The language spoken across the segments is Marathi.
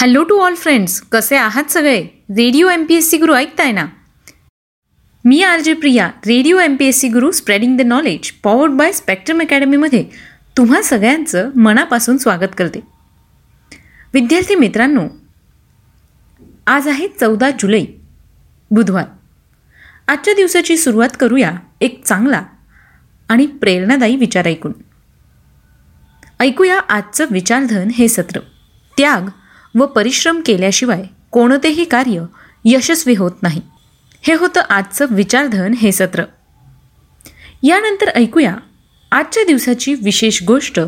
हॅलो टू ऑल फ्रेंड्स कसे आहात सगळे? Radio M P S C Guru ऐकताय ना? मी R J Priya radio M P S C Guru spreading the knowledge powered by Spectrum अकॅडमीमध्ये तुम्हा सगळ्यांचं मनापासून स्वागत करते. विद्यार्थी मित्रांनो आज आहे चौदा जुलै बुधवार. आजच्या दिवसाची सुरुवात करूया एक चांगला आणि प्रेरणादायी विचार ऐकून. ऐकूया आजचं विचारधन हे सत्र. त्याग व परिश्रम केल्याशिवाय कोणतेही कार्य यशस्वी होत नाही. हे होतं आजचं विचारधन हे सत्र. यानंतर ऐकूया आजच्या दिवसाची विशेष गोष्ट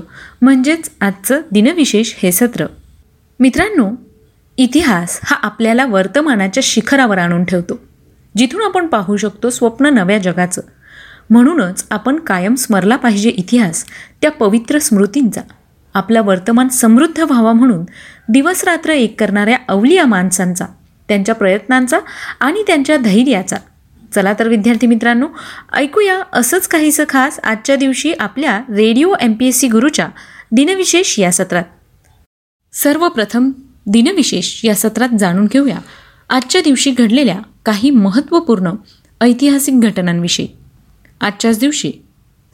म्हणजेच आजचं दिनविशेष हे सत्र. मित्रांनो इतिहास हा आपल्याला वर्तमानाच्या शिखरावर आणून ठेवतो. जिथून आपण पाहू शकतो स्वप्न नव्या जगाचं. म्हणूनच आपण कायम स्मरला पाहिजे इतिहास त्या पवित्र स्मृतींचा. आपला वर्तमान समृद्ध व्हावा म्हणून दिवसरात्र एक करणाऱ्या अवलिया माणसांचा त्यांच्या प्रयत्नांचा आणि त्यांच्या धैर्याचा. चला तर विद्यार्थी मित्रांनो ऐकूया असंच काहीसं खास आजच्या दिवशी आपल्या radio M P S C गुरुच्या दिनविशेष या सत्रात. सर्वप्रथम दिनविशेष या सत्रात जाणून घेऊया आजच्या दिवशी घडलेल्या काही महत्त्वपूर्ण ऐतिहासिक घटनांविषयी. आजच्याच दिवशी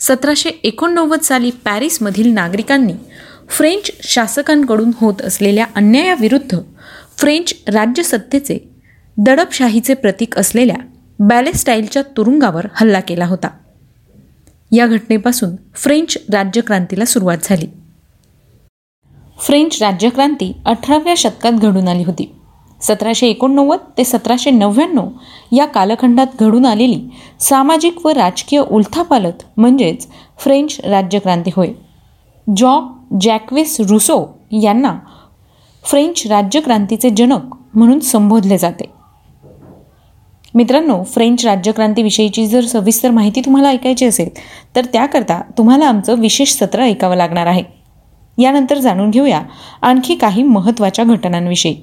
सतराशे एकोणनव्वद साली पॅरिसमधील नागरिकांनी फ्रेंच शासकांकडून होत असलेल्या अन्यायाविरुद्ध फ्रेंच राज्यसत्तेचे दडपशाहीचे प्रतीक असलेल्या बॅलेस्टाईलच्या तुरुंगावर हल्ला केला होता. या घटनेपासून फ्रेंच राज्यक्रांतीला सुरुवात झाली. फ्रेंच राज्यक्रांती अठराव्या शतकात घडून आली होती. सतराशे एकोणनव्वद ते सतराशे नव्याण्णव या कालखंडात घडून आलेली सामाजिक व राजकीय उलथापालथ म्हणजेच फ्रेंच राज्यक्रांती होय. जॉ जॅक्वेस रुसो यांना फ्रेंच राज्यक्रांतीचे जनक म्हणून संबोधले जाते. मित्रांनो फ्रेंच राज्यक्रांतीविषयीची जर सविस्तर माहिती तुम्हाला ऐकायची असेल तर त्याकरता तुम्हाला आमचं विशेष सत्र ऐकावं लागणार आहे. यानंतर जाणून घेऊया आणखी काही महत्त्वाच्या घटनांविषयी.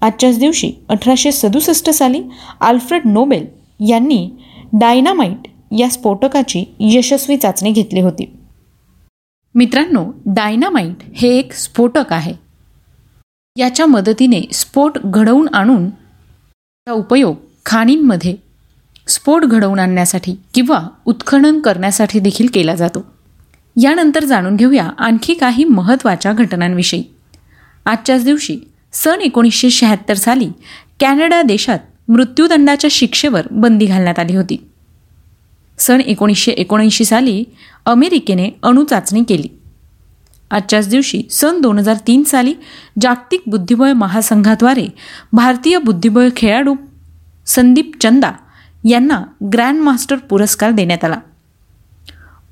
आजच्याच दिवशी अठराशे सदुसष्ट साली आल्फ्रेड नोबेल यांनी डायनामाइट या स्फोटकाची यशस्वी चाचणी घेतली होती. मित्रांनो डायनामाइट हे एक स्फोटक आहे. याच्या मदतीने स्फोट घडवून आणून त्याचा उपयोग खाणींमध्ये स्फोट घडवून आणण्यासाठी किंवा उत्खनन करण्यासाठी देखील केला जातो. यानंतर जाणून घेऊया आणखी काही महत्त्वाच्या घटनांविषयी. आजच्याच दिवशी सन एकोणीसशे शहात्तर साली कॅनडा देशात मृत्यूदंडाच्या शिक्षेवर बंदी घालण्यात आली होती. सन एकोणीसशे एकोणऐंशी साली अमेरिकेने अणुचाचणी केली. आजच्याच दिवशी सन दोन हजार तीन साली जागतिक बुद्धिबळ महासंघाद्वारे भारतीय बुद्धिबळ खेळाडू संदीप चंदा यांना ग्रँडमास्टर पुरस्कार देण्यात आला.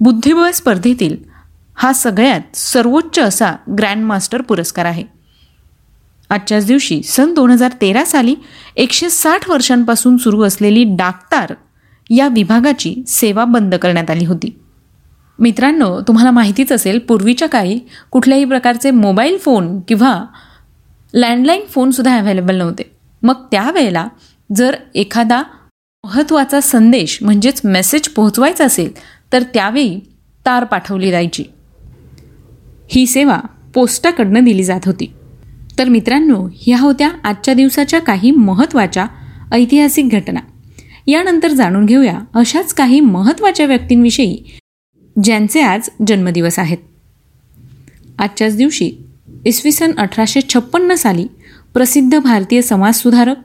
बुद्धिबळ स्पर्धेतील हा सगळ्यात सर्वोच्च असा ग्रँडमास्टर पुरस्कार आहे. आजच्याच दिवशी सन दोन हजार तेरा साली एकशे साठ वर्षांपासून सुरू असलेली डाक्तार या विभागाची सेवा बंद करण्यात आली होती. मित्रांनो तुम्हाला माहितीच असेल पूर्वीच्या काळी कुठल्याही प्रकारचे मोबाईल फोन किंवा लँडलाईन फोनसुद्धा अवेलेबल नव्हते. मग त्यावेळेला जर एखादा महत्त्वाचा संदेश म्हणजेच मेसेज पोहोचवायचा असेल तर त्यावेळी तार पाठवली जायची. ही सेवा पोस्टाकडनं दिली जात होती. तर मित्रांनो ह्या होत्या आजच्या दिवसाच्या काही महत्त्वाच्या ऐतिहासिक घटना. यानंतर जाणून घेऊया अशाच काही महत्त्वाच्या व्यक्तींविषयी ज्यांचे आज जन्मदिवस आहेत. आजच्याच दिवशी इसवी सन अठराशे छप्पन्न साली प्रसिद्ध भारतीय समाजसुधारक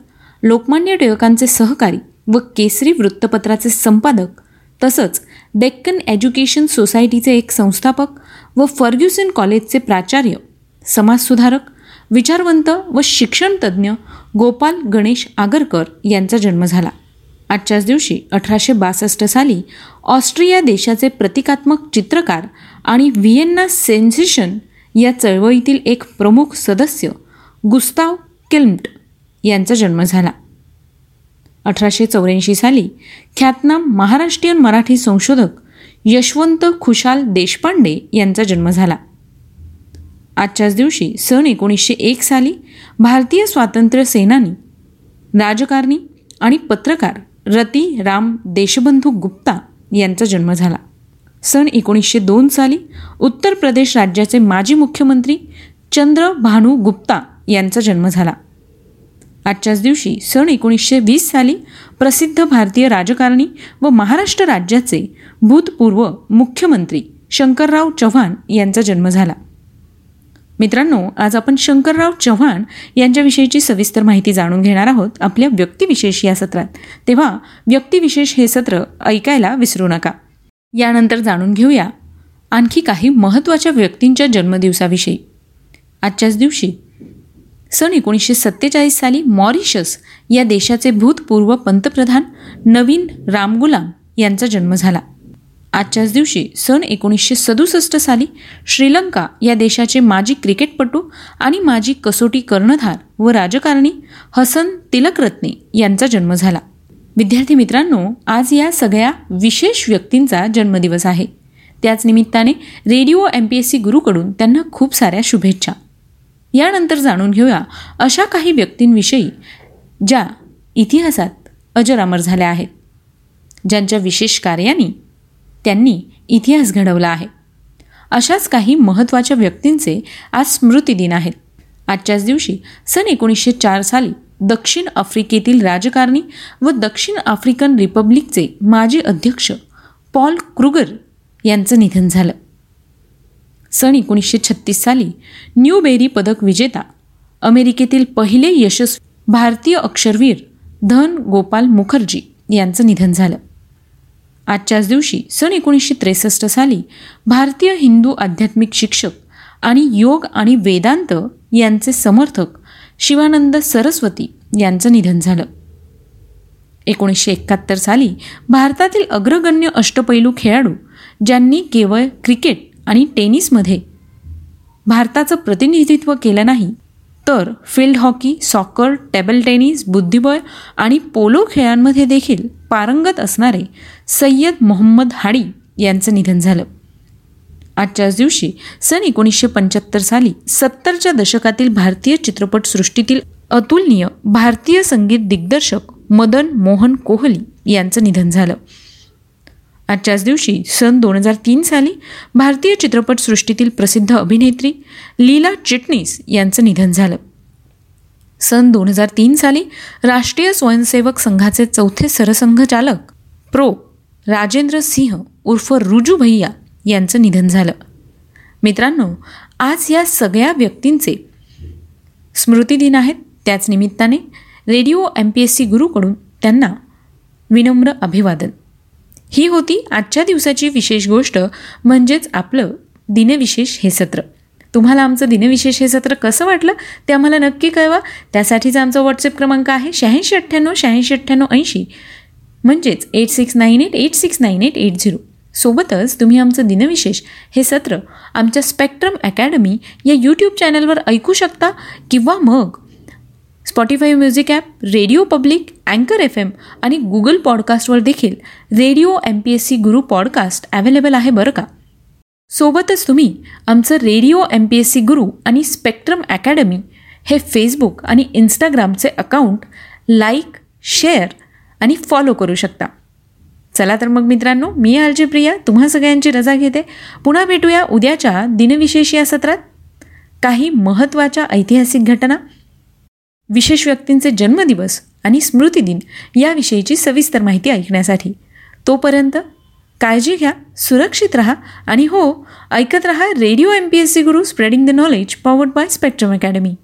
लोकमान्य टिळकांचे सहकारी व केसरी वृत्तपत्राचे संपादक तसंच डेक्कन एज्युकेशन सोसायटीचे एक संस्थापक व फर्ग्युसन कॉलेजचे प्राचार्य समाजसुधारक विचारवंत व शिक्षणतज्ज्ञ गोपाल गणेश आगरकर यांचा जन्म झाला. आजच्याच दिवशी अठराशे बासष्ट साली ऑस्ट्रिया देशाचे प्रतिकात्मक चित्रकार आणि व्हिएन्ना सेन्सेशन या चळवळीतील एक प्रमुख सदस्य गुस्ताव किल्म्ट यांचा जन्म झाला. अठराशे चौऱ्याऐंशी साली ख्यातनाम महाराष्ट्रीयन मराठी संशोधक यशवंत खुशाल देशपांडे यांचा जन्म झाला. आजच्याच दिवशी सन एकोणीसशे एक साली भारतीय स्वातंत्र्य सेनानी राजकारणी आणि पत्रकार रती राम देशबंधू गुप्ता यांचा जन्म झाला. सन एकोणीसशे दोन साली उत्तर प्रदेश राज्याचे माजी मुख्यमंत्री चंद्र भानू गुप्ता यांचा जन्म झाला. आजच्याच दिवशी सन एकोणीसशे वीस साली प्रसिद्ध भारतीय राजकारणी व महाराष्ट्र राज्याचे भूतपूर्व मुख्यमंत्री शंकरराव चव्हाण यांचा जन्म झाला. मित्रांनो आज आपण शंकरराव चव्हाण यांच्याविषयीची सविस्तर माहिती जाणून घेणार आहोत आपल्या व्यक्तिविशेष या सत्रात. तेव्हा व्यक्तिविशेष हे सत्र ऐकायला विसरू नका. यानंतर जाणून घेऊया आणखी काही महत्त्वाच्या व्यक्तींच्या जन्मदिवसाविषयी. आजच्याच दिवशी सन एकोणीसशे सत्तेचाळीस साली मॉरिशस या देशाचे भूतपूर्व पंतप्रधान नवीन रामगुलाम यांचा जन्म झाला. आजच्याच दिवशी सन एकोणीसशे सदुसष्ट साली श्रीलंका या देशाचे माजी क्रिकेटपटू आणि माजी कसोटी कर्णधार व राजकारणी हसन तिलकरत्ने यांचा जन्म झाला. विद्यार्थी मित्रांनो आज या सगळ्या विशेष व्यक्तींचा जन्मदिवस आहे. त्याच निमित्ताने radio M P S C गुरुकडून त्यांना खूप साऱ्या शुभेच्छा. यानंतर जाणून घेऊया अशा काही व्यक्तींविषयी ज्या इतिहासात अजरामर झाल्या आहेत. ज्यांच्या विशेष कार्याने त्यांनी इतिहास घडवला आहे. अशाच काही महत्त्वाच्या व्यक्तींचे आज स्मृतिदिन आहेत. आजच्याच दिवशी सन एकोणीसशे चार साली दक्षिण आफ्रिकेतील राजकारणी व दक्षिण आफ्रिकन रिपब्लिकचे माजी अध्यक्ष पॉल क्रुगर यांचं निधन झालं. सन एकोणीसशे छत्तीस साली न्यूबेरी पदक विजेता अमेरिकेतील पहिले यशस्वी भारतीय अक्षरवीर धन गोपाल मुखर्जी यांचं निधन झालं. आजच्याच दिवशी सन एकोणीसशे त्रेसष्ट साली भारतीय हिंदू आध्यात्मिक शिक्षक आणि योग आणि वेदांत यांचे समर्थक शिवानंद सरस्वती यांचं निधन झालं. एकोणीसशे एकाहत्तर साली भारतातील अग्रगण्य अष्टपैलू खेळाडू ज्यांनी केवळ क्रिकेट आणि टेनिसमध्ये भारताचं प्रतिनिधित्व केलं नाही तर field hockey soccer table tennis बुद्धिबळ आणि पोलो खेळांमध्ये देखील पारंगत असणारे सय्यद मोहम्मद हाडी यांचं निधन झालं. आजच्याच दिवशी सन एकोणीसशे पंच्याहत्तर साली सत्तरच्या दशकातील भारतीय चित्रपटसृष्टीतील अतुलनीय भारतीय संगीत दिग्दर्शक मदन मोहन कोहली यांचं निधन झालं. आजच्याच दिवशी सन दोन हजार तीन साली भारतीय चित्रपटसृष्टीतील प्रसिद्ध अभिनेत्री लीला चिटणीस यांचं निधन झालं. सन दोन हजार तीन साली राष्ट्रीय स्वयंसेवक संघाचे चौथे सरसंघचालक प्रो. राजेंद्र सिंह उर्फ रुजू भैया यांचं निधन झालं. मित्रांनो आज या सगळ्या व्यक्तींचे स्मृतिदिन आहेत. त्याच निमित्ताने radio M P S C गुरुकडून त्यांना विनम्र अभिवादन. ही होती आजच्या दिवसाची विशेष गोष्ट म्हणजेच आपलं दिनविशेष हे सत्र. तुम्हाला आमचं दिनविशेष हे सत्र कसं वाटलं ते आम्हाला नक्की कळवा. त्यासाठीचा आमचा व्हॉट्सअप क्रमांक आहे शहाऐंशी अठ्ठ्याण्णव शहाऐंशी अठ्ठ्याण्णव ऐंशी. म्हणजेच eight six nine eight eight six nine eight eight zero सोबतच तुम्ही आमचं दिनविशेष हे सत्र आमच्या स्पेक्ट्रम अकॅडमी या यूट्यूब चॅनलवर ऐकू शकता किंवा मग Spotify music app radio public अँकर एफ एम आणि गुगल पॉडकास्टवर देखील radio M P S C Guru podcast available आहे बरं का? सोबतच तुम्ही आमचं radio M P S C Guru आणि स्पेक्ट्रम अकॅडमी हे फेसबुक आणि इंस्टाग्रामचे अकाउंट लाईक शेअर आणि फॉलो करू शकता. चला तर मग मित्रांनो मी आलजी प्रिया तुम्हा सगळ्यांची रजा घेते. पुन्हा भेटूया उद्याच्या दिनविशेष या सत्रात. काही महत्त्वाच्या ऐतिहासिक घटना विशेष व्यक्तींचे जन्मदिवस आणि स्मृतिदिन याविषयीची सविस्तर माहिती ऐकण्यासाठी. तोपर्यंत काळजी घ्या सुरक्षित राहा आणि हो ऐकत रहा radio M P S C Guru spreading the knowledge powered by Spectrum academy